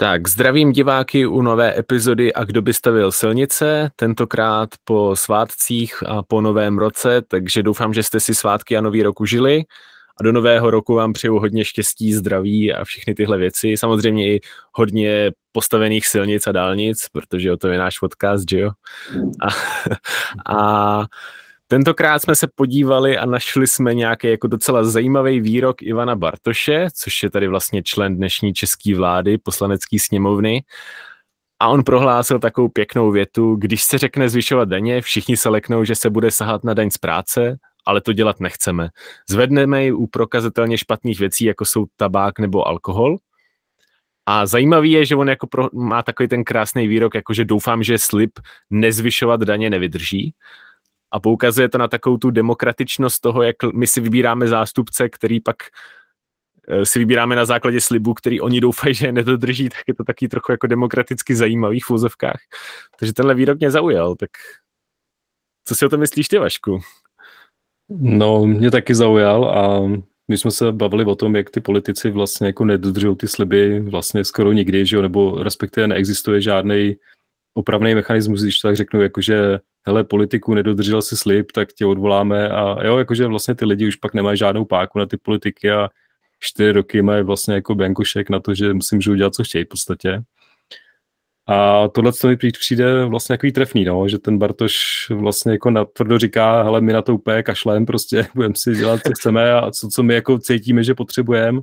Tak, zdravím diváky u nové epizody A kdo by stavil silnice, tentokrát po svátcích a po novém roce, takže doufám, že jste si svátky a nový rok užili a do nového roku vám přeju hodně štěstí, zdraví a všechny tyhle věci. Samozřejmě i hodně postavených silnic a dálnic, protože o to je náš podcast, že jo? A, a Tentokrát jsme se podívali a našli jsme nějaký jako docela zajímavý výrok Ivana Bartoše, což je tady vlastně člen dnešní české vlády, poslanecké sněmovny. A on prohlásil takovou pěknou větu, když se řekne zvyšovat daně, všichni se leknou, že se bude sahat na daň z práce, ale to dělat nechceme. Zvedneme ji u prokazatelně špatných věcí, jako jsou tabák nebo alkohol. A zajímavý je, že on jako pro, má takový ten krásný výrok, jako že doufám, že slib nezvyšovat daně nevydrží a poukazuje to na takovou tu demokratičnost toho, jak my si vybíráme zástupce, který pak eh, si vybíráme na základě slibu, který oni doufají, že nedodrží, tak je to taky trochu jako demokraticky zajímavý v úzovkách. Takže tenhle výrok mě zaujal, tak co si o to myslíš ty, Vašku? No, mě taky zaujal a my jsme se bavili o tom, jak ty politici vlastně jako nedodržují ty sliby vlastně skoro nikdy, že jo, nebo respektive neexistuje žádný opravný mechanismus, když tak řeknu, jakože hele, politiku nedodržel si slib, tak tě odvoláme a jo, jakože vlastně ty lidi už pak nemají žádnou páku na ty politiky a čtyři roky mají vlastně jako benkošek na to, že musím můžou dělat, co chtějí v podstatě. A tohle to mi přijde vlastně jako trefný, no, že ten Bartoš vlastně jako natvrdo říká, hele, my na to úplně kašlem, prostě budeme si dělat, co chceme a co, co my jako cítíme, že potřebujeme.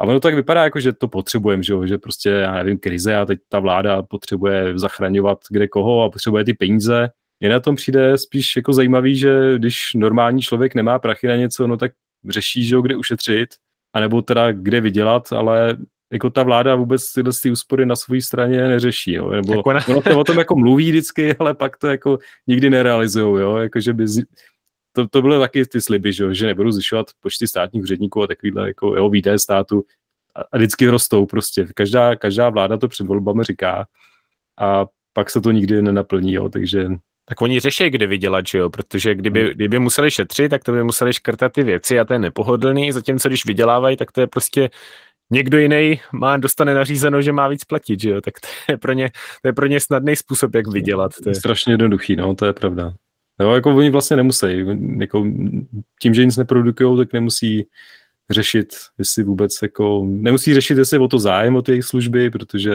A ono to tak vypadá, jako, že to potřebujeme, že, že prostě, já nevím, krize a teď ta vláda potřebuje zachraňovat kde koho a potřebuje ty peníze. Mně na tom přijde spíš jako zajímavý, že když normální člověk nemá prachy na něco, no tak řeší, že kde ušetřit, anebo teda kde vydělat, ale jako ta vláda vůbec tyhle ty úspory na své straně neřeší, jo? nebo jako ne. ono to o tom jako mluví vždycky, ale pak to jako nikdy nerealizují, jo, jako že by. To, to byly taky ty sliby, že, že nebudou zvyšovat počty státních úředníků a takovýhle jako jeho výdaje státu a, a vždycky rostou prostě. Každá, každá vláda to před volbami říká a pak se to nikdy nenaplní, jo, takže tak oni řeší, kde vydělat, že jo? Protože kdyby, hmm. kdyby museli šetřit, tak to by museli škrtat ty věci a to je nepohodlný, zatímco když vydělávají, tak to je prostě někdo jiný má, dostane nařízeno, že má víc platit, že jo? Tak to je pro ně, to je pro ně snadný způsob, jak vydělat. To je strašně jednoduchý, no, to je pravda. Jo, jako oni vlastně nemusí, jako tím, že nic neprodukují, tak nemusí řešit, jestli vůbec jako, nemusí řešit, jestli o to zájem o ty služby, protože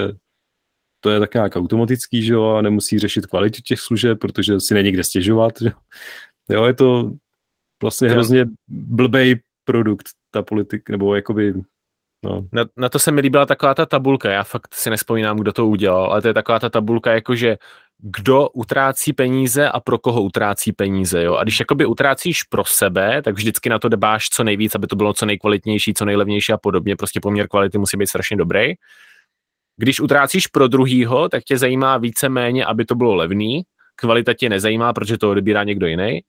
to je tak nějak automatický, že jo, a nemusí řešit kvalitu těch služeb, protože si není kde stěžovat, že jo. je to vlastně hrozně blbej produkt, ta politik, nebo jakoby No. Na, na to se mi líbila taková ta tabulka, já fakt si nespomínám, kdo to udělal, ale to je taková ta tabulka, jakože kdo utrácí peníze a pro koho utrácí peníze. Jo? A když jakoby utrácíš pro sebe, tak vždycky na to dbáš co nejvíc, aby to bylo co nejkvalitnější, co nejlevnější a podobně. Prostě poměr kvality musí být strašně dobrý. Když utrácíš pro druhýho, tak tě zajímá více-méně, aby to bylo levný. Kvalita tě nezajímá, protože to odebírá někdo jiný.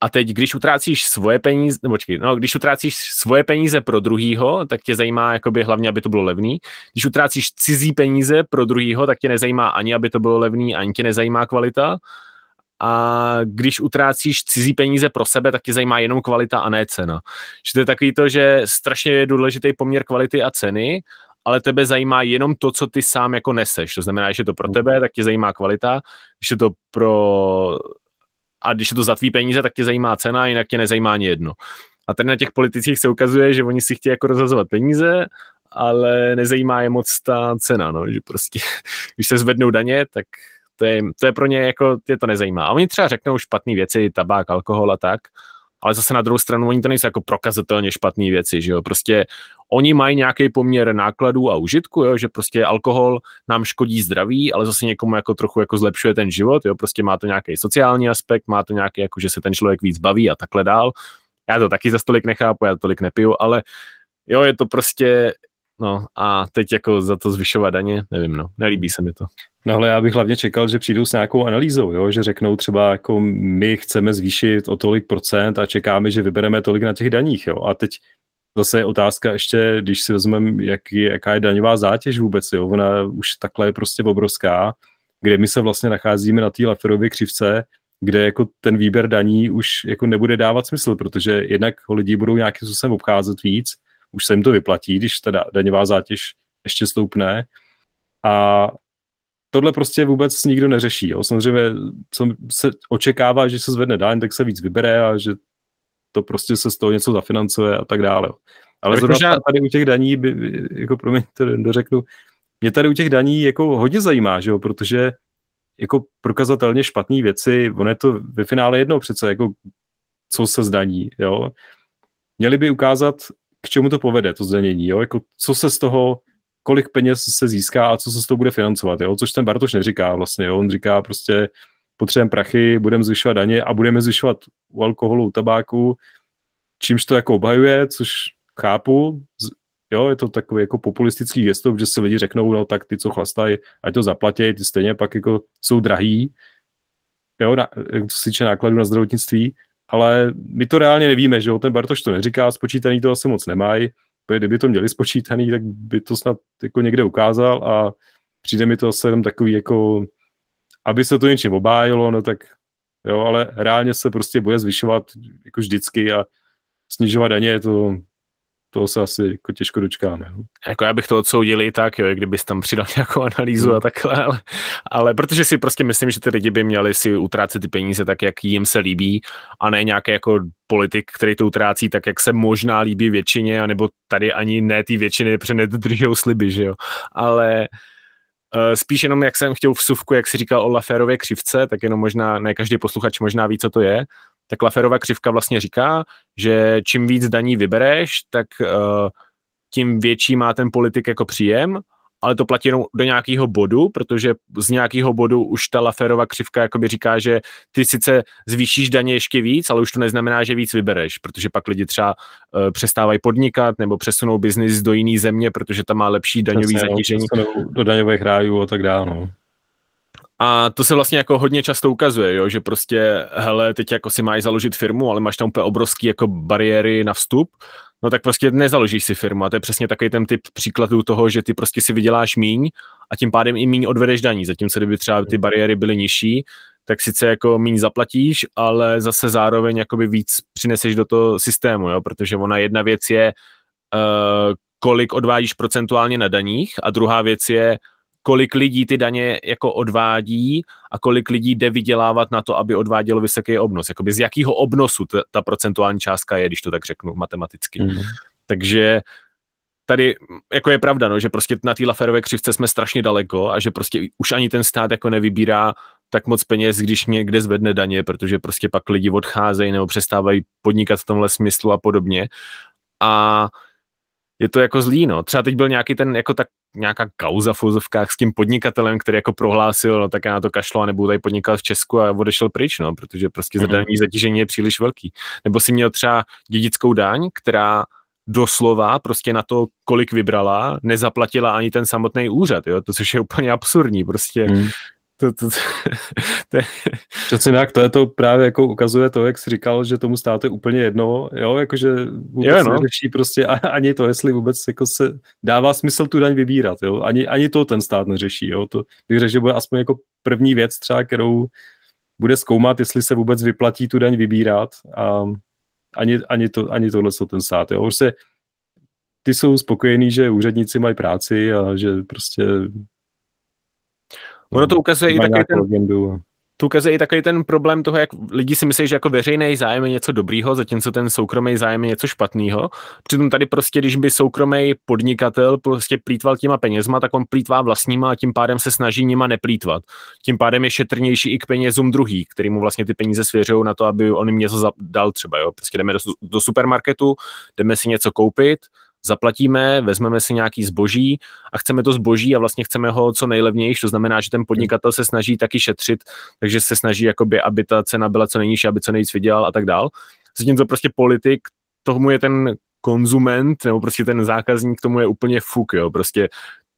A teď, když utrácíš svoje peníze, nebo čekaj, no, když utrácíš svoje peníze pro druhýho, tak tě zajímá jakoby hlavně, aby to bylo levný. Když utrácíš cizí peníze pro druhýho, tak tě nezajímá ani, aby to bylo levný, ani tě nezajímá kvalita. A když utrácíš cizí peníze pro sebe, tak tě zajímá jenom kvalita a ne cena. Že to je takový to, že strašně je důležitý poměr kvality a ceny ale tebe zajímá jenom to, co ty sám jako neseš. To znamená, že je to pro tebe, tak tě zajímá kvalita, když je to pro a když je to za tvý peníze, tak tě zajímá cena, jinak tě nezajímá ani jedno. A tady na těch politicích se ukazuje, že oni si chtějí jako rozhazovat peníze, ale nezajímá je moc ta cena, no, že prostě, když se zvednou daně, tak to je, to je pro ně jako, je to nezajímá. A oni třeba řeknou špatné věci, tabák, alkohol a tak, ale zase na druhou stranu oni to nejsou jako prokazatelně špatné věci, že jo, prostě oni mají nějaký poměr nákladů a užitku, jo, že prostě alkohol nám škodí zdraví, ale zase někomu jako trochu jako zlepšuje ten život, jo, prostě má to nějaký sociální aspekt, má to nějaký jako, že se ten člověk víc baví a takhle dál. Já to taky za stolik nechápu, já to tolik nepiju, ale jo, je to prostě, no a teď jako za to zvyšovat daně, nevím, no, nelíbí se mi to. No ale já bych hlavně čekal, že přijdou s nějakou analýzou, jo? že řeknou třeba, jako my chceme zvýšit o tolik procent a čekáme, že vybereme tolik na těch daních. Jo? A teď zase je otázka ještě, když si vezmeme, jak jaká je daňová zátěž vůbec, jo? ona už takhle je prostě obrovská, kde my se vlastně nacházíme na té Laferově křivce, kde jako ten výběr daní už jako nebude dávat smysl, protože jednak lidi budou nějakým způsobem obcházet víc, už se jim to vyplatí, když ta daňová zátěž ještě stoupne. A tohle prostě vůbec nikdo neřeší. Jo. Samozřejmě, co se očekává, že se zvedne daň, tak se víc vybere a že to prostě se z toho něco zafinancuje a tak dále. Ale zrovna možná... tady u těch daní, by, jako promiň, to dořeknu, mě tady u těch daní jako hodně zajímá, že jo, protože jako prokazatelně špatné věci, ono je to ve finále jedno přece, jako co se zdaní, jo. Měli by ukázat, k čemu to povede, to zdanění, jo, jako co se z toho, kolik peněz se získá a co se z toho bude financovat, jo, což ten Bartoš neříká vlastně, jo, on říká prostě potřebujeme prachy, budeme zvyšovat daně a budeme zvyšovat u alkoholu, u tabáku, čímž to jako obhajuje, což chápu, jo, je to takový jako populistický gesto, že si lidi řeknou, no tak ty, co chlastají, ať to zaplatí, ty stejně pak jako jsou drahý, jo, na, co se týče nákladů na zdravotnictví, ale my to reálně nevíme, že jo, ten Bartoš to neříká, spočítaný to asi moc nemají, kdyby to měli spočítaný, tak by to snad jako někde ukázal a přijde mi to asi jenom takový jako, aby se to něčím obájilo, no tak jo, ale reálně se prostě bude zvyšovat jako vždycky a snižovat daně, to toho se asi jako těžko dočkáme. No. Jako já bych to odsoudil i tak, jo, kdybys tam přidal nějakou analýzu hmm. a takhle, ale, ale protože si prostě myslím, že ty lidi by měli si utrácet ty peníze tak, jak jim se líbí a ne nějaký jako politik, který to utrácí tak, jak se možná líbí většině, anebo tady ani ne ty většiny, protože nedržou sliby, že jo. Ale Uh, spíš jenom, jak jsem chtěl v suvku, jak si říkal o Laférově křivce, tak jenom možná, ne každý posluchač možná ví, co to je, tak Laferova křivka vlastně říká, že čím víc daní vybereš, tak uh, tím větší má ten politik jako příjem, ale to platí jenom do nějakého bodu, protože z nějakého bodu už ta Laferova křivka jakoby říká, že ty sice zvýšíš daně ještě víc, ale už to neznamená, že víc vybereš, protože pak lidi třeba uh, přestávají podnikat nebo přesunou biznis do jiné země, protože tam má lepší daňový Přesně, zatížení. Do daňových rájů a tak dále. No. A to se vlastně jako hodně často ukazuje, jo, že prostě, hele, teď jako si máš založit firmu, ale máš tam úplně obrovský jako bariéry na vstup, no tak prostě nezaložíš si firmu. A to je přesně takový ten typ příkladů toho, že ty prostě si vyděláš míň a tím pádem i míň odvedeš daní. Zatímco kdyby třeba ty bariéry byly nižší, tak sice jako míň zaplatíš, ale zase zároveň jakoby víc přineseš do toho systému, jo, protože ona jedna věc je, uh, kolik odvádíš procentuálně na daních a druhá věc je, kolik lidí ty daně jako odvádí a kolik lidí jde vydělávat na to, aby odvádělo vysoký obnos. Jakoby z jakého obnosu ta, ta procentuální částka je, když to tak řeknu matematicky. Mm. Takže tady jako je pravda, no, že prostě na té Laferové křivce jsme strašně daleko a že prostě už ani ten stát jako nevybírá tak moc peněz, když někde zvedne daně, protože prostě pak lidi odcházejí nebo přestávají podnikat v tomhle smyslu a podobně. A je to jako zlý, no. Třeba teď byl nějaký ten, jako tak nějaká kauza v úzovkách s tím podnikatelem, který jako prohlásil, no tak já na to kašlo a nebudu tady podnikat v Česku a odešel pryč, no, protože prostě mm-hmm. zatížení je příliš velký. Nebo si měl třeba dědickou daň, která doslova prostě na to, kolik vybrala, nezaplatila ani ten samotný úřad, jo, to což je úplně absurdní, prostě mm to, to, to, to, je... Přesně tak, to je to právě jako ukazuje to, jak jsi říkal, že tomu státu je úplně jedno, jo, jakože vůbec je, no. neřeší prostě ani to, jestli vůbec jako se dává smysl tu daň vybírat, jo, ani, ani to ten stát neřeší, jo, to bych řekl, že bude aspoň jako první věc třeba, kterou bude zkoumat, jestli se vůbec vyplatí tu daň vybírat a ani, ani, to, ani tohle jsou ten stát, jo, už se ty jsou spokojení, že úředníci mají práci a že prostě Ono to ukazuje i takový ten, to ukazuje i takový ten problém toho, jak lidi si myslí, že jako veřejný zájem je něco dobrýho, zatímco ten soukromý zájem je něco špatného. Přitom tady prostě, když by soukromý podnikatel prostě plítval těma penězma, tak on plítvá vlastníma a tím pádem se snaží nima neplítvat. Tím pádem je šetrnější i k penězům druhý, který mu vlastně ty peníze svěřují na to, aby on jim něco dal třeba. Jo? Prostě jdeme do, do supermarketu, jdeme si něco koupit, zaplatíme, vezmeme si nějaký zboží a chceme to zboží a vlastně chceme ho co nejlevnější, to znamená, že ten podnikatel se snaží taky šetřit, takže se snaží, jakoby, aby ta cena byla co nejnižší, aby co nejvíc vydělal a tak dál. Zatímco prostě politik, tomu je ten konzument, nebo prostě ten zákazník, tomu je úplně fuk, jo, prostě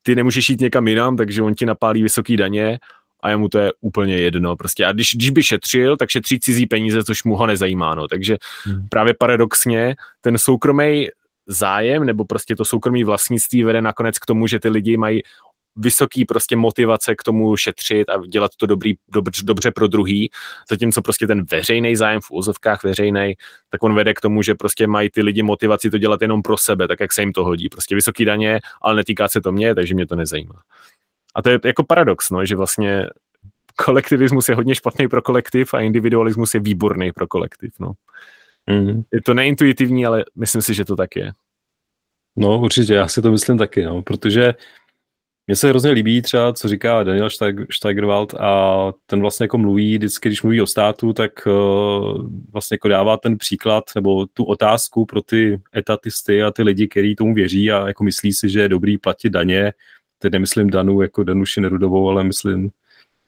ty nemůžeš jít někam jinam, takže on ti napálí vysoký daně a jemu to je úplně jedno. Prostě a když, když by šetřil, tak šetří cizí peníze, což mu ho nezajímá. No. Takže hmm. právě paradoxně ten soukromý zájem nebo prostě to soukromí vlastnictví vede nakonec k tomu, že ty lidi mají vysoký prostě motivace k tomu šetřit a dělat to dobrý, dobře, dobře pro druhý, zatímco prostě ten veřejný zájem v úzovkách veřejný, tak on vede k tomu, že prostě mají ty lidi motivaci to dělat jenom pro sebe, tak jak se jim to hodí. Prostě vysoký daně, ale netýká se to mě, takže mě to nezajímá. A to je jako paradox, no, že vlastně kolektivismus je hodně špatný pro kolektiv a individualismus je výborný pro kolektiv. No. Mm. Je to neintuitivní, ale myslím si, že to tak je. No určitě, já si to myslím taky, no, protože mně se hrozně líbí třeba, co říká Daniel Steigerwald a ten vlastně jako mluví, vždycky, když mluví o státu, tak uh, vlastně jako dává ten příklad nebo tu otázku pro ty etatisty a ty lidi, kteří tomu věří a jako myslí si, že je dobrý platit daně. Teď nemyslím Danu jako Danuši Nerudovou, ale myslím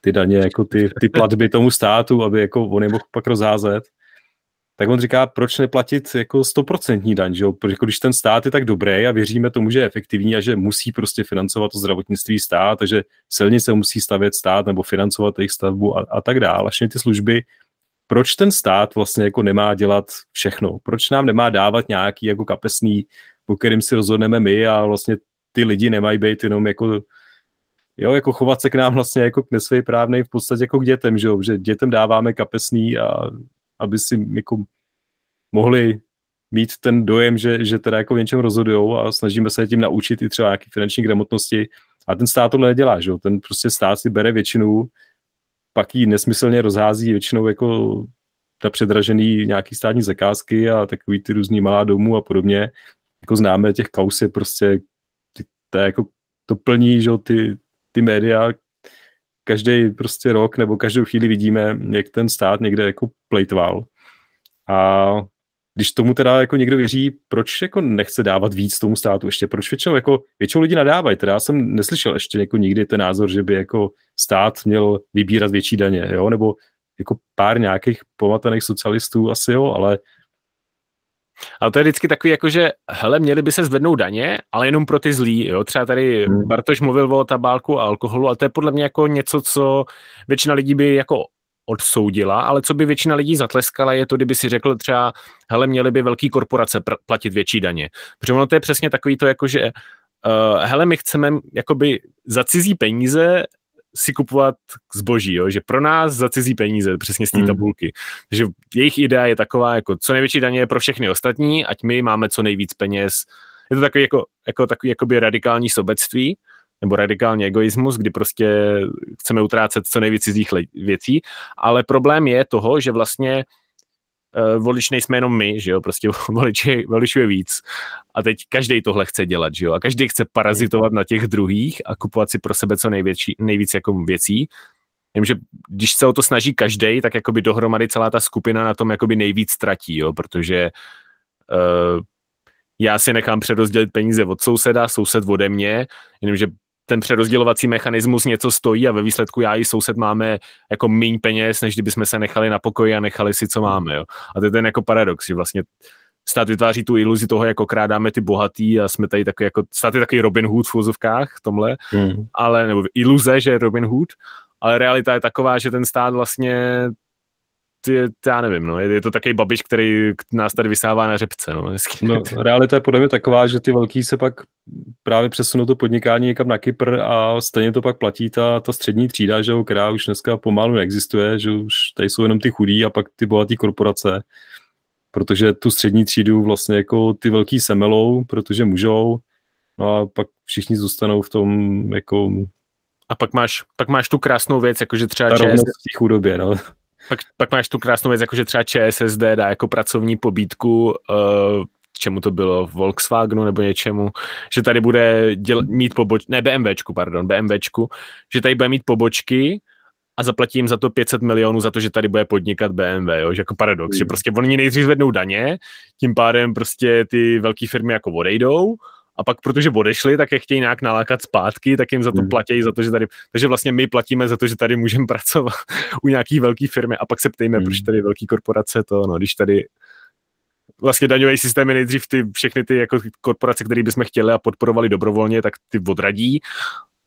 ty daně, jako ty, ty platby tomu státu, aby jako on je mohl pak rozházet tak on říká, proč neplatit jako stoprocentní daň, že jo? Protože jako když ten stát je tak dobrý a věříme tomu, že je efektivní a že musí prostě financovat to zdravotnictví stát, takže silnice musí stavět stát nebo financovat jejich stavbu a, a tak dále, všechny ty služby, proč ten stát vlastně jako nemá dělat všechno? Proč nám nemá dávat nějaký jako kapesný, po kterým si rozhodneme my a vlastně ty lidi nemají být jenom jako jo, jako chovat se k nám vlastně jako k nesvéprávnej v podstatě jako k dětem, že jo, že dětem dáváme kapesný a aby si jako mohli mít ten dojem, že, že teda jako v něčem rozhodují a snažíme se tím naučit i třeba nějaké finanční gramotnosti. A ten stát tohle nedělá, že jo? Ten prostě stát si bere většinu, pak ji nesmyslně rozhází většinou jako ta předražený nějaký státní zakázky a takový ty různý malá domů a podobně. Jako známe těch kaus je prostě to, je jako, to plní, že jo, ty, ty média, každý prostě rok nebo každou chvíli vidíme, jak ten stát někde jako plejtval. A když tomu teda jako někdo věří, proč jako nechce dávat víc tomu státu ještě, proč většinou, jako, většinou lidi nadávají, teda já jsem neslyšel ještě jako nikdy ten názor, že by jako stát měl vybírat větší daně, jo, nebo jako pár nějakých pomataných socialistů asi jo, ale ale to je vždycky takový, jako že, hele, měli by se zvednout daně, ale jenom pro ty zlí, jo. Třeba tady hmm. Bartoš mluvil o tabáku a alkoholu, ale to je podle mě jako něco, co většina lidí by jako odsoudila, ale co by většina lidí zatleskala, je to, kdyby si řekl třeba, hele, měli by velký korporace pr- platit větší daně. Protože ono to je přesně takový to, jako že uh, hele, my chceme jakoby za cizí peníze si kupovat zboží, jo? že pro nás za cizí peníze, přesně z té mm. tabulky. Takže jejich idea je taková, jako co největší daně je pro všechny ostatní, ať my máme co nejvíc peněz. Je to takový jako, jako takový jakoby radikální sobectví, nebo radikální egoismus, kdy prostě chceme utrácet co nejvíc cizích věcí, ale problém je toho, že vlastně volič nejsme jenom my, že jo, prostě voliči, voličů je víc. A teď každý tohle chce dělat, že jo, a každý chce parazitovat na těch druhých a kupovat si pro sebe co největší, nejvíc jako věcí. Vím, že když se o to snaží každý, tak jakoby dohromady celá ta skupina na tom jakoby nejvíc ztratí, jo, protože uh, já si nechám přerozdělit peníze od souseda, soused ode mě, jenomže ten přerozdělovací mechanismus něco stojí a ve výsledku já i soused máme jako méně peněz, než kdybychom se nechali na pokoji a nechali si, co máme. Jo. A to je ten jako paradox, že vlastně stát vytváří tu iluzi toho, jako krádáme ty bohatý a jsme tady takový, jako, stát je takový Robin Hood v úzovkách v tomhle, mm. ale, nebo iluze, že je Robin Hood, ale realita je taková, že ten stát vlastně je, já nevím, no, je, je to takový babiš, který nás tady vysává na řepce. No, no, realita je podle mě taková, že ty velký se pak právě přesunou to podnikání někam na Kypr a stejně to pak platí ta, ta střední třída, že jo, která už dneska pomalu neexistuje, že už tady jsou jenom ty chudí a pak ty bohatý korporace, protože tu střední třídu vlastně jako ty velký semelou, protože můžou, no a pak všichni zůstanou v tom jako a pak máš, pak máš tu krásnou věc, jakože třeba ta ČS... v chudobě, no. Pak, pak máš tu krásnou věc, jakože třeba ČSSD dá jako pracovní pobídku, uh, čemu to bylo, Volkswagenu nebo něčemu, že tady bude děl, mít pobočky, ne BMWčku, pardon, BMWčku, že tady bude mít pobočky a zaplatí jim za to 500 milionů za to, že tady bude podnikat BMW, jo? že jako paradox, mm. že prostě oni nejdřív zvednou daně, tím pádem prostě ty velké firmy jako odejdou a pak protože odešli, tak je chtějí nějak nalákat zpátky, tak jim za to hmm. platí, za to, že tady, takže vlastně my platíme za to, že tady můžeme pracovat u nějaký velké firmy a pak se ptejme, hmm. proč tady velké korporace to, no, když tady vlastně daňový systém je nejdřív ty, všechny ty jako korporace, které bychom chtěli a podporovali dobrovolně, tak ty odradí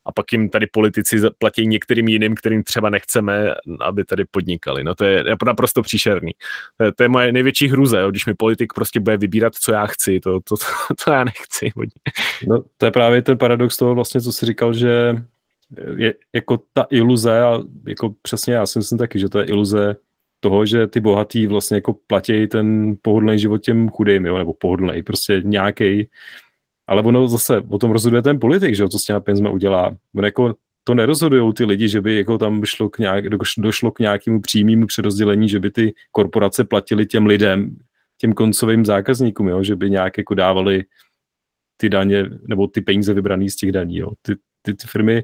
a pak jim tady politici platí některým jiným, kterým třeba nechceme, aby tady podnikali. No to je naprosto příšerný. To je, to je moje největší hruze, jo, když mi politik prostě bude vybírat, co já chci, to, to, to, to já nechci. No, to je právě ten paradox toho vlastně, co jsi říkal, že je jako ta iluze, a jako přesně já si myslím taky, že to je iluze toho, že ty bohatý vlastně jako platí ten pohodlný život těm chudým, jo, nebo pohodlný, prostě nějaký. Ale ono zase, o tom rozhoduje ten politik, že jo, co s těmi penězmi udělá. On jako to nerozhodují ty lidi, že by jako tam šlo k nějak, došlo k nějakému přímému přerozdělení, že by ty korporace platily těm lidem, těm koncovým zákazníkům, jo, že by nějak jako dávali ty daně, nebo ty peníze vybrané z těch daní. Jo. Ty, ty, ty firmy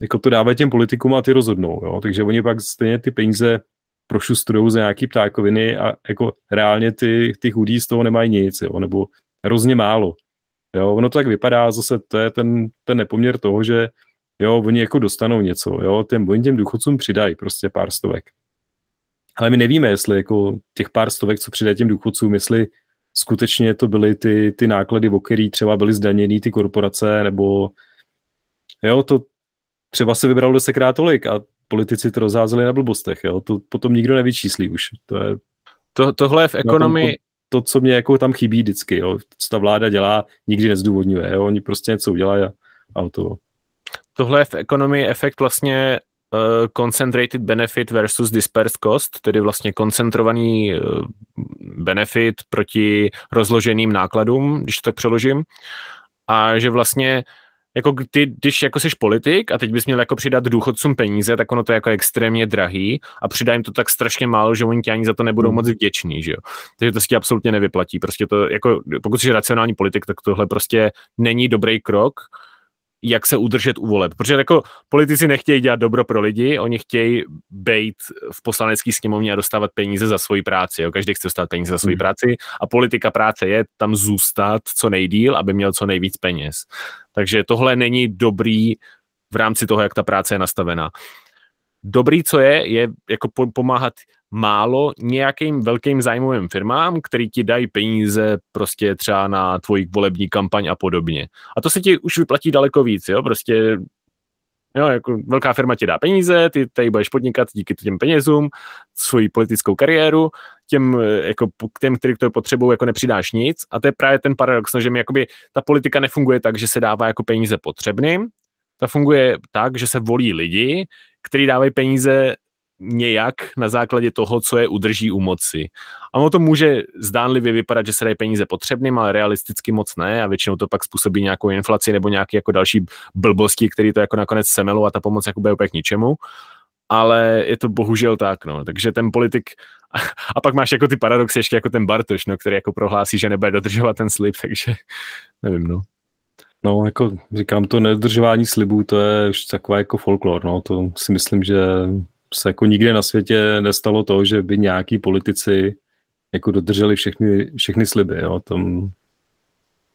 jako to dávají těm politikům a ty rozhodnou. Jo. Takže oni pak stejně ty peníze prošustrují za nějaký ptákoviny a jako reálně ty, ty chudí z toho nemají nic, jo, nebo hrozně málo. Jo, ono to tak vypadá, zase to je ten, ten nepoměr toho, že jo, oni jako dostanou něco, jo, těm, oni těm důchodcům přidají prostě pár stovek. Ale my nevíme, jestli jako těch pár stovek, co přidají těm důchodcům, jestli skutečně to byly ty, ty náklady, o který třeba byly zdaněny ty korporace, nebo jo, to třeba se vybralo desetkrát tolik a politici to rozházeli na blbostech, jo? to potom nikdo nevyčíslí už. To je... To, tohle je v ekonomii... To, co mě jako tam chybí vždycky, jo? co ta vláda dělá, nikdy nezdůvodňuje. Jo? Oni prostě něco udělají a, a to. Tohle je v ekonomii efekt vlastně uh, concentrated benefit versus dispersed cost, tedy vlastně koncentrovaný uh, benefit proti rozloženým nákladům, když to tak přeložím. A že vlastně jako ty, když jako jsi politik a teď bys měl jako přidat důchodcům peníze, tak ono to je jako extrémně drahý a přidá jim to tak strašně málo, že oni ti ani za to nebudou hmm. moc vděční, že jo. Takže to si ti absolutně nevyplatí. Prostě to, jako, pokud jsi racionální politik, tak tohle prostě není dobrý krok, jak se udržet u voleb. Protože jako politici nechtějí dělat dobro pro lidi, oni chtějí být v poslanecké sněmovně a dostávat peníze za svoji práci. Jo? Každý chce dostat peníze za svoji hmm. práci a politika práce je tam zůstat co nejdíl, aby měl co nejvíc peněz. Takže tohle není dobrý v rámci toho, jak ta práce je nastavená. Dobrý, co je, je jako pomáhat málo nějakým velkým zájmovým firmám, který ti dají peníze prostě třeba na tvoji volební kampaň a podobně. A to se ti už vyplatí daleko víc, jo, prostě Jo, jako velká firma ti dá peníze, ty tady budeš podnikat díky těm penězům, svoji politickou kariéru, těm, jako, těm, který to potřebují, jako nepřidáš nic. A to je právě ten paradox, no, že mi jakoby, ta politika nefunguje tak, že se dává jako peníze potřebným, ta funguje tak, že se volí lidi, kteří dávají peníze nějak na základě toho, co je udrží u moci. A ono to může zdánlivě vypadat, že se dají peníze potřebným, ale realisticky moc ne a většinou to pak způsobí nějakou inflaci nebo nějaké jako další blbosti, které to jako nakonec semelou a ta pomoc jako bude úplně k ničemu. Ale je to bohužel tak, no. Takže ten politik a pak máš jako ty paradoxy ještě jako ten Bartoš, no, který jako prohlásí, že nebude dodržovat ten slib, takže nevím, no. No, jako říkám, to nedodržování slibů, to je už taková jako folklor, no, to si myslím, že se jako nikde na světě nestalo to, že by nějaký politici jako dodrželi všechny, všechny sliby, jo, tam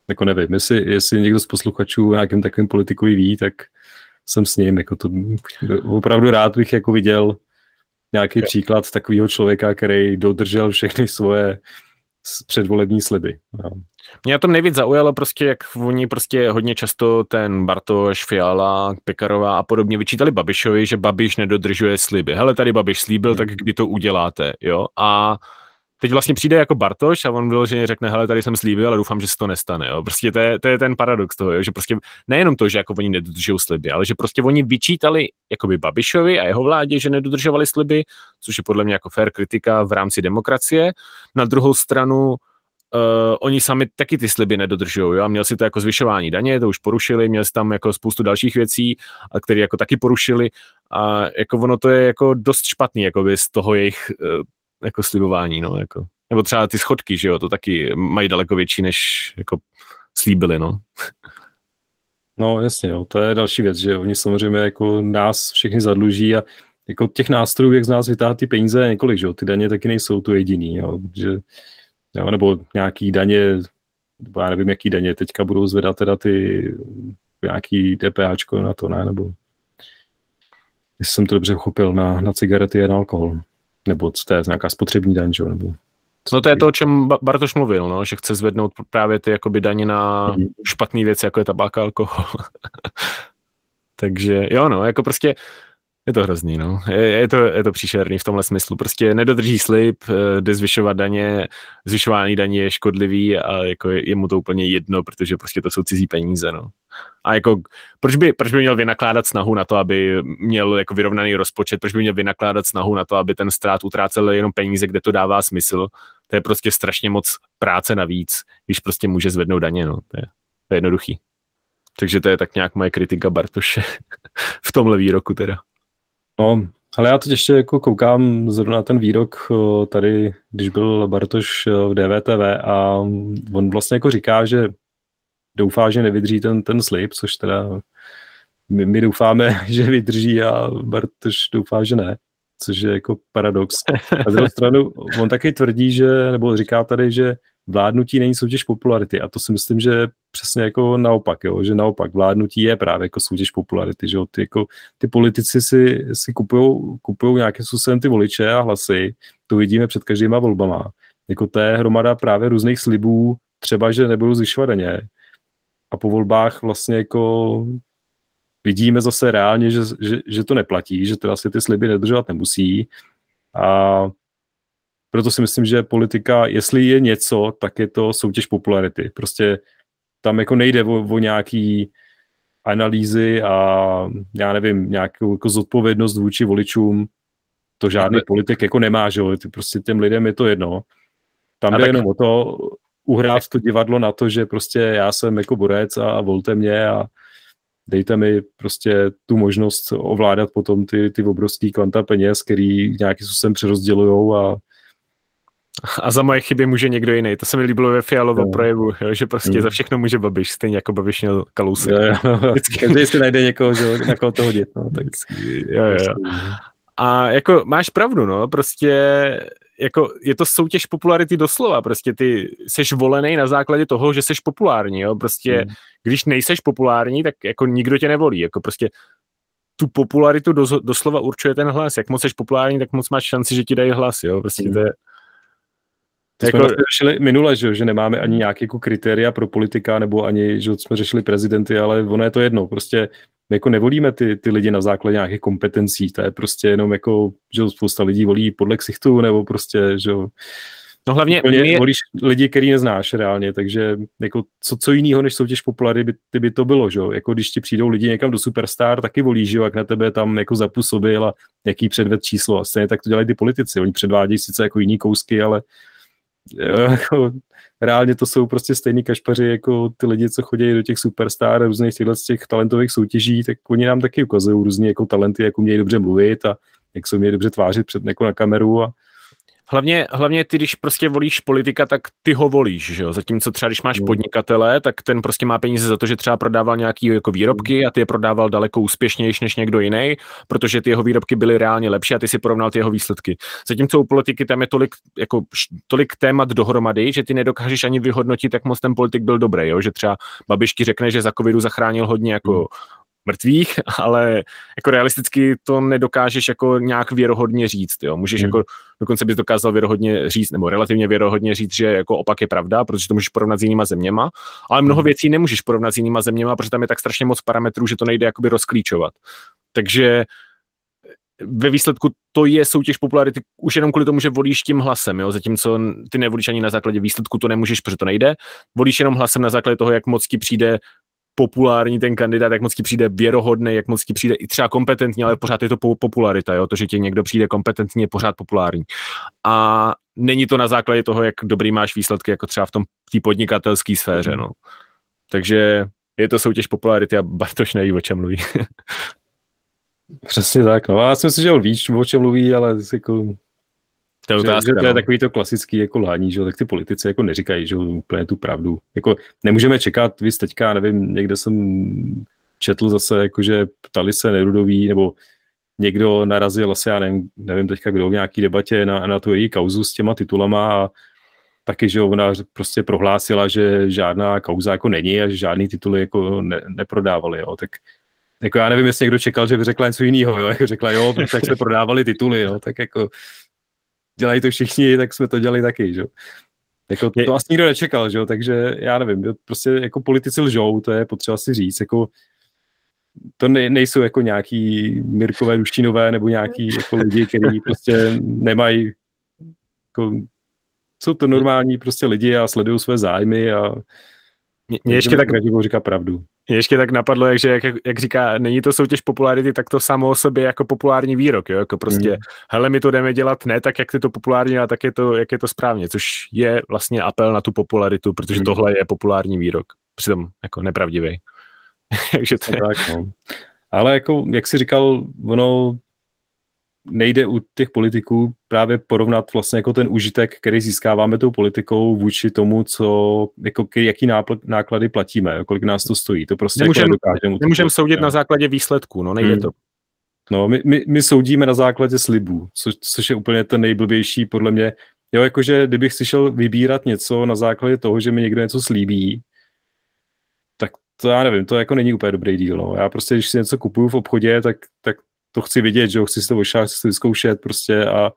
jako nevím, jestli, jestli někdo z posluchačů nějakým takovým politikovi ví, tak jsem s ním, jako to opravdu rád bych jako viděl nějaký příklad takového člověka, který dodržel všechny svoje předvolební sliby. Jo. Mě na tom nejvíc zaujalo prostě, jak oni prostě hodně často ten Bartoš, Fiala, Pekarová a podobně vyčítali Babišovi, že Babiš nedodržuje sliby. Hele, tady Babiš slíbil, tak kdy to uděláte, jo? A teď vlastně přijde jako Bartoš a on vyloženě řekne, hele, tady jsem slíbil, ale doufám, že se to nestane. Jo? Prostě to je, to je ten paradox toho, jo? že prostě nejenom to, že jako oni nedodržují sliby, ale že prostě oni vyčítali jakoby Babišovi a jeho vládě, že nedodržovali sliby, což je podle mě jako fair kritika v rámci demokracie. Na druhou stranu uh, oni sami taky ty sliby nedodržují. A měl si to jako zvyšování daně, to už porušili, měl si tam jako spoustu dalších věcí, které jako taky porušili. A jako ono to je jako dost špatný jako z toho jejich uh, jako slibování. No, jako. Nebo třeba ty schodky, že jo, to taky mají daleko větší, než jako slíbili, no. No jasně, jo, to je další věc, že oni samozřejmě jako nás všechny zadluží a jako těch nástrojů, jak z nás vytáhat ty peníze, je několik, že jo, ty daně taky nejsou tu jediný, jo, že jo, nebo nějaký daně, nebo já nevím, jaký daně teďka budou zvedat teda ty nějaký DPHčko na to, ne, nebo jestli jsem to dobře chopil, na, na cigarety a na alkohol. Nebo to je nějaká spotřební daň, že? nebo No to je to, o čem Bartoš mluvil, no, že chce zvednout právě ty jakoby daně na mm. špatné věci, jako je tabák a alkohol. Takže jo, no, jako prostě je to hrozný, no. Je, je, to, je to příšerný v tomhle smyslu. Prostě nedodrží slib, eh, jde zvyšovat daně, zvyšování daní je škodlivý a jako je, je mu to úplně jedno, protože prostě to jsou cizí peníze, no. A jako, proč by, proč by měl vynakládat snahu na to, aby měl jako vyrovnaný rozpočet, proč by měl vynakládat snahu na to, aby ten stát utrácel jenom peníze, kde to dává smysl. To je prostě strašně moc práce navíc, když prostě může zvednout daně, no. To je, to je jednoduchý. Takže to je tak nějak moje kritika Bartoše v tomhle výroku teda. No, ale já teď ještě jako koukám zrovna na ten výrok tady, když byl Bartoš v DVTV a on vlastně jako říká, že doufá, že nevydrží ten, ten slib, což teda my, my doufáme, že vydrží a Bartoš doufá, že ne, což je jako paradox. A z druhé stranu on taky tvrdí, že, nebo říká tady, že vládnutí není soutěž popularity a to si myslím, že přesně jako naopak, jo, že naopak vládnutí je právě jako soutěž popularity, že jo, ty, jako, ty politici si, si kupují, kupují nějakým způsobem ty voliče a hlasy, to vidíme před každýma volbama. Jako to je hromada právě různých slibů, třeba, že nebudou zvyšovat daně a po volbách vlastně jako vidíme zase reálně, že, že, že to neplatí, že teda si ty sliby nedržovat nemusí a proto si myslím, že politika, jestli je něco, tak je to soutěž popularity. Prostě tam jako nejde o, o nějaký analýzy a já nevím, nějakou jako zodpovědnost vůči voličům. To žádný tak, politik jako nemá, že jo? Prostě těm lidem je to jedno. Tam jde tak... jenom o to uhrát to divadlo na to, že prostě já jsem jako borec a volte mě a dejte mi prostě tu možnost ovládat potom ty, ty obrovský kvanta peněz, který nějakým způsobem přerozdělujou a a za moje chyby může někdo jiný. To se mi líbilo ve Fialovo no. projevu, jo, že prostě mm. za všechno může Babiš, stejně jako Babiš měl kalousek. Jo, jo. Každý si najde někoho, že, na koho to hodit. No, tak... jo, jo. A jako máš pravdu, no, prostě jako je to soutěž popularity doslova, prostě ty seš volený na základě toho, že seš populární, jo, prostě mm. když nejseš populární, tak jako nikdo tě nevolí, jako prostě tu popularitu doslova určuje ten hlas, jak moc seš populární, tak moc máš šanci, že ti dají hlas, jo, prostě mm. to je to jako... jsme vlastně řešili minule, že, že nemáme ani nějaké jako kritéria pro politika, nebo ani, že jsme řešili prezidenty, ale ono je to jedno. Prostě my jako nevolíme ty, ty lidi na základě nějakých kompetencí, to je prostě jenom jako, že spousta lidí volí podle ksichtu, nebo prostě, že No hlavně my... volíš lidi, který neznáš reálně, takže jako co, co jiného než soutěž popularity by, ty by to bylo, že Jako když ti přijdou lidi někam do Superstar, taky volíš, že jak na tebe tam jako zapůsobil a jaký předved číslo. A stejně tak to dělají ty politici. Oni předvádějí sice jako jiný kousky, ale jako, reálně to jsou prostě stejný kašpaři jako ty lidi, co chodí do těch superstar různých těchto těch talentových soutěží, tak oni nám taky ukazují různé jako talenty, jak umějí dobře mluvit a jak se umějí dobře tvářit před jako na kameru a Hlavně, hlavně ty, když prostě volíš politika, tak ty ho volíš, že jo? Zatímco třeba, když máš no. podnikatele, tak ten prostě má peníze za to, že třeba prodával nějaký jako výrobky a ty je prodával daleko úspěšnější než někdo jiný, protože ty jeho výrobky byly reálně lepší a ty si porovnal ty jeho výsledky. Zatímco u politiky tam je tolik, jako, tolik témat dohromady, že ty nedokážeš ani vyhodnotit, jak moc ten politik byl dobrý, jo? že třeba Babišky řekne, že za covidu zachránil hodně jako hmm mrtvých, ale jako realisticky to nedokážeš jako nějak věrohodně říct, jo. Můžeš hmm. jako, dokonce bys dokázal věrohodně říct, nebo relativně věrohodně říct, že jako opak je pravda, protože to můžeš porovnat s jinýma zeměma, ale mnoho hmm. věcí nemůžeš porovnat s jinýma zeměma, protože tam je tak strašně moc parametrů, že to nejde jakoby rozklíčovat. Takže ve výsledku to je soutěž popularity už jenom kvůli tomu, že volíš tím hlasem, jo? zatímco ty nevolíš ani na základě výsledku, to nemůžeš, protože to nejde. Volíš jenom hlasem na základě toho, jak moc ti přijde populární ten kandidát, jak moc ti přijde věrohodný, jak moc ti přijde i třeba kompetentní, ale pořád je to popularita, jo? to, že ti někdo přijde kompetentní, je pořád populární. A není to na základě toho, jak dobrý máš výsledky, jako třeba v tom té podnikatelské sféře. No. Takže je to soutěž popularity a Bartoš neví, o čem mluví. Přesně tak, no. Já si myslím, že on ví, o čem mluví, ale jako to je, otázka, že, to je no. takový to klasický jako lhání, že tak ty politici jako neříkají, že úplně tu pravdu. Jako nemůžeme čekat, vy teďka, nevím, někde jsem četl zase, jako že ptali se Nerudový, nebo někdo narazil asi, já nevím, nevím teďka kdo, v nějaký debatě na, na tu její kauzu s těma titulama a taky, že ona prostě prohlásila, že žádná kauza jako není a že žádný tituly jako ne, neprodávali, jo, tak jako já nevím, jestli někdo čekal, že by řekla něco jiného, jo, jako řekla, jo, tak se prodávali tituly, jo, tak jako dělají to všichni, tak jsme to dělali taky, že jako to asi nikdo nečekal, že jo, takže já nevím, prostě jako politici lžou, to je potřeba si říct, jako to ne, nejsou jako nějaký Mirkové Duštinové nebo nějaký jako lidi, kteří prostě nemají jako, jsou to normální prostě lidi a sledují své zájmy a mě ještě tak říká pravdu. Mě ještě tak napadlo, jak, že jak, jak, říká, není to soutěž popularity, tak to samo o sobě jako populární výrok, jo? jako prostě, mm. hele, my to jdeme dělat ne tak, jak ty to populární, ale tak je to, jak je to správně, což je vlastně apel na tu popularitu, protože mm. tohle je populární výrok, přitom jako nepravdivý. Takže to je... tak, no. Ale jako, jak jsi říkal, ono nejde u těch politiků právě porovnat vlastně jako ten užitek, který získáváme tou politikou vůči tomu, co, jako jaký náklady platíme, kolik nás to stojí. To prostě nemůžeme jako nemůžem soudit na základě výsledků, no nejde hmm. to. No, my, my, my soudíme na základě slibů, což, což je úplně ten nejblbější podle mě. Jo, jakože kdybych si šel vybírat něco na základě toho, že mi někdo něco slíbí, tak to já nevím, to jako není úplně dobrý díl. No. Já prostě, když si něco kupuju v obchodě, tak, tak to chci vidět, že jo, chci si to ošát, chci si to vyzkoušet prostě a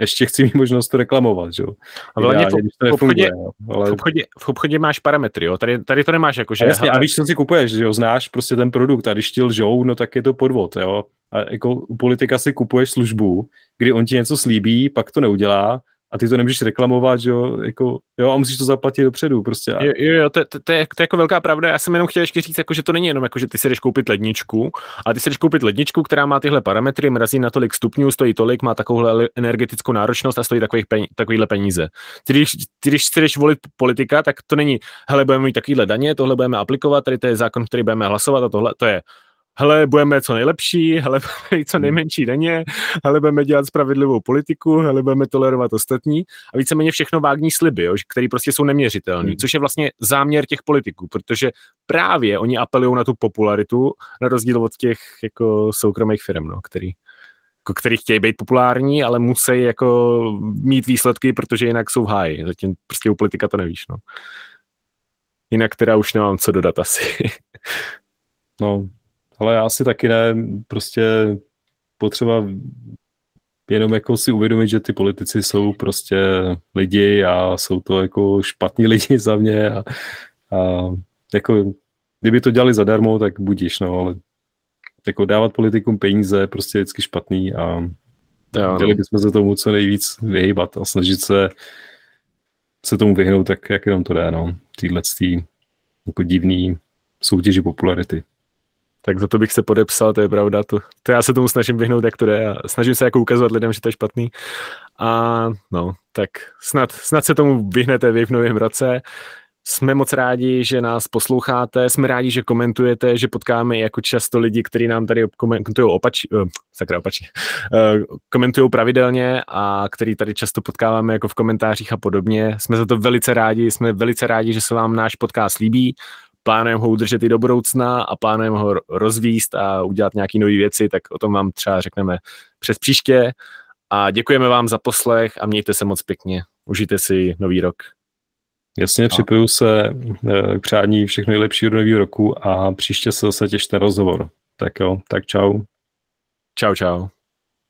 ještě chci mít možnost to reklamovat, že jo. A Ideálně, v, v, obchodě, ale... v, obchodě, v obchodě máš parametry, jo, tady, tady to nemáš jako, že... A jasně, a víš, co si kupuješ, že jo, znáš prostě ten produkt a když ti lžou, no tak je to podvod, jo. A jako u politika si kupuješ službu, kdy on ti něco slíbí, pak to neudělá a ty to nemůžeš reklamovat, že jo, jako, jo, a musíš to zaplatit dopředu prostě. Jo, jo, jo to, to, to, je, to, je, jako velká pravda, já jsem jenom chtěl ještě říct, jako, že to není jenom jako, že ty si jdeš koupit ledničku, a ty si jdeš koupit ledničku, která má tyhle parametry, mrazí na tolik stupňů, stojí tolik, má takovouhle energetickou náročnost a stojí takových peníze, takovýhle peníze. Ty, když, ty, když si jdeš volit politika, tak to není, hele, budeme mít takovýhle daně, tohle budeme aplikovat, tady to je zákon, který budeme hlasovat a tohle, to je hele, budeme co nejlepší, hele, budeme co hmm. nejmenší daně, hele, budeme dělat spravedlivou politiku, hele, budeme tolerovat ostatní a víceméně všechno vágní sliby, jo, které prostě jsou neměřitelné, hmm. což je vlastně záměr těch politiků, protože právě oni apelují na tu popularitu, na rozdíl od těch jako soukromých firm, no, který, jako, který chtějí být populární, ale musí jako mít výsledky, protože jinak jsou v háji. Zatím prostě u politika to nevíš, no. Jinak teda už nemám co dodat asi. no, ale já si taky ne, prostě potřeba jenom jako si uvědomit, že ty politici jsou prostě lidi a jsou to jako špatní lidi za mě a, a jako kdyby to dělali zadarmo, tak budíš, no, ale jako dávat politikům peníze prostě vždycky špatný a jo, měli no. bychom se tomu co nejvíc vyhýbat a snažit se se tomu vyhnout tak, jak jenom to jde, no, týhle jako divný soutěži popularity tak za to bych se podepsal, to je pravda. To, to já se tomu snažím vyhnout, jak to jde a snažím se jako ukazovat lidem, že to je špatný. A no, tak snad, snad se tomu vyhnete vy v novém roce. Jsme moc rádi, že nás posloucháte, jsme rádi, že komentujete, že potkáme jako často lidi, kteří nám tady komentují opač, uh, sakra opačně, uh, komentují pravidelně a který tady často potkáváme jako v komentářích a podobně. Jsme za to velice rádi, jsme velice rádi, že se vám náš podcast líbí plánujeme ho udržet i do budoucna a plánujeme ho rozvíst a udělat nějaké nové věci, tak o tom vám třeba řekneme přes příště. A děkujeme vám za poslech a mějte se moc pěkně. Užijte si nový rok. Jasně, připoju se eh, k přání všechno nejlepšího do nového roku a příště se zase těšte rozhovor. Tak jo, tak čau. Čau, čau.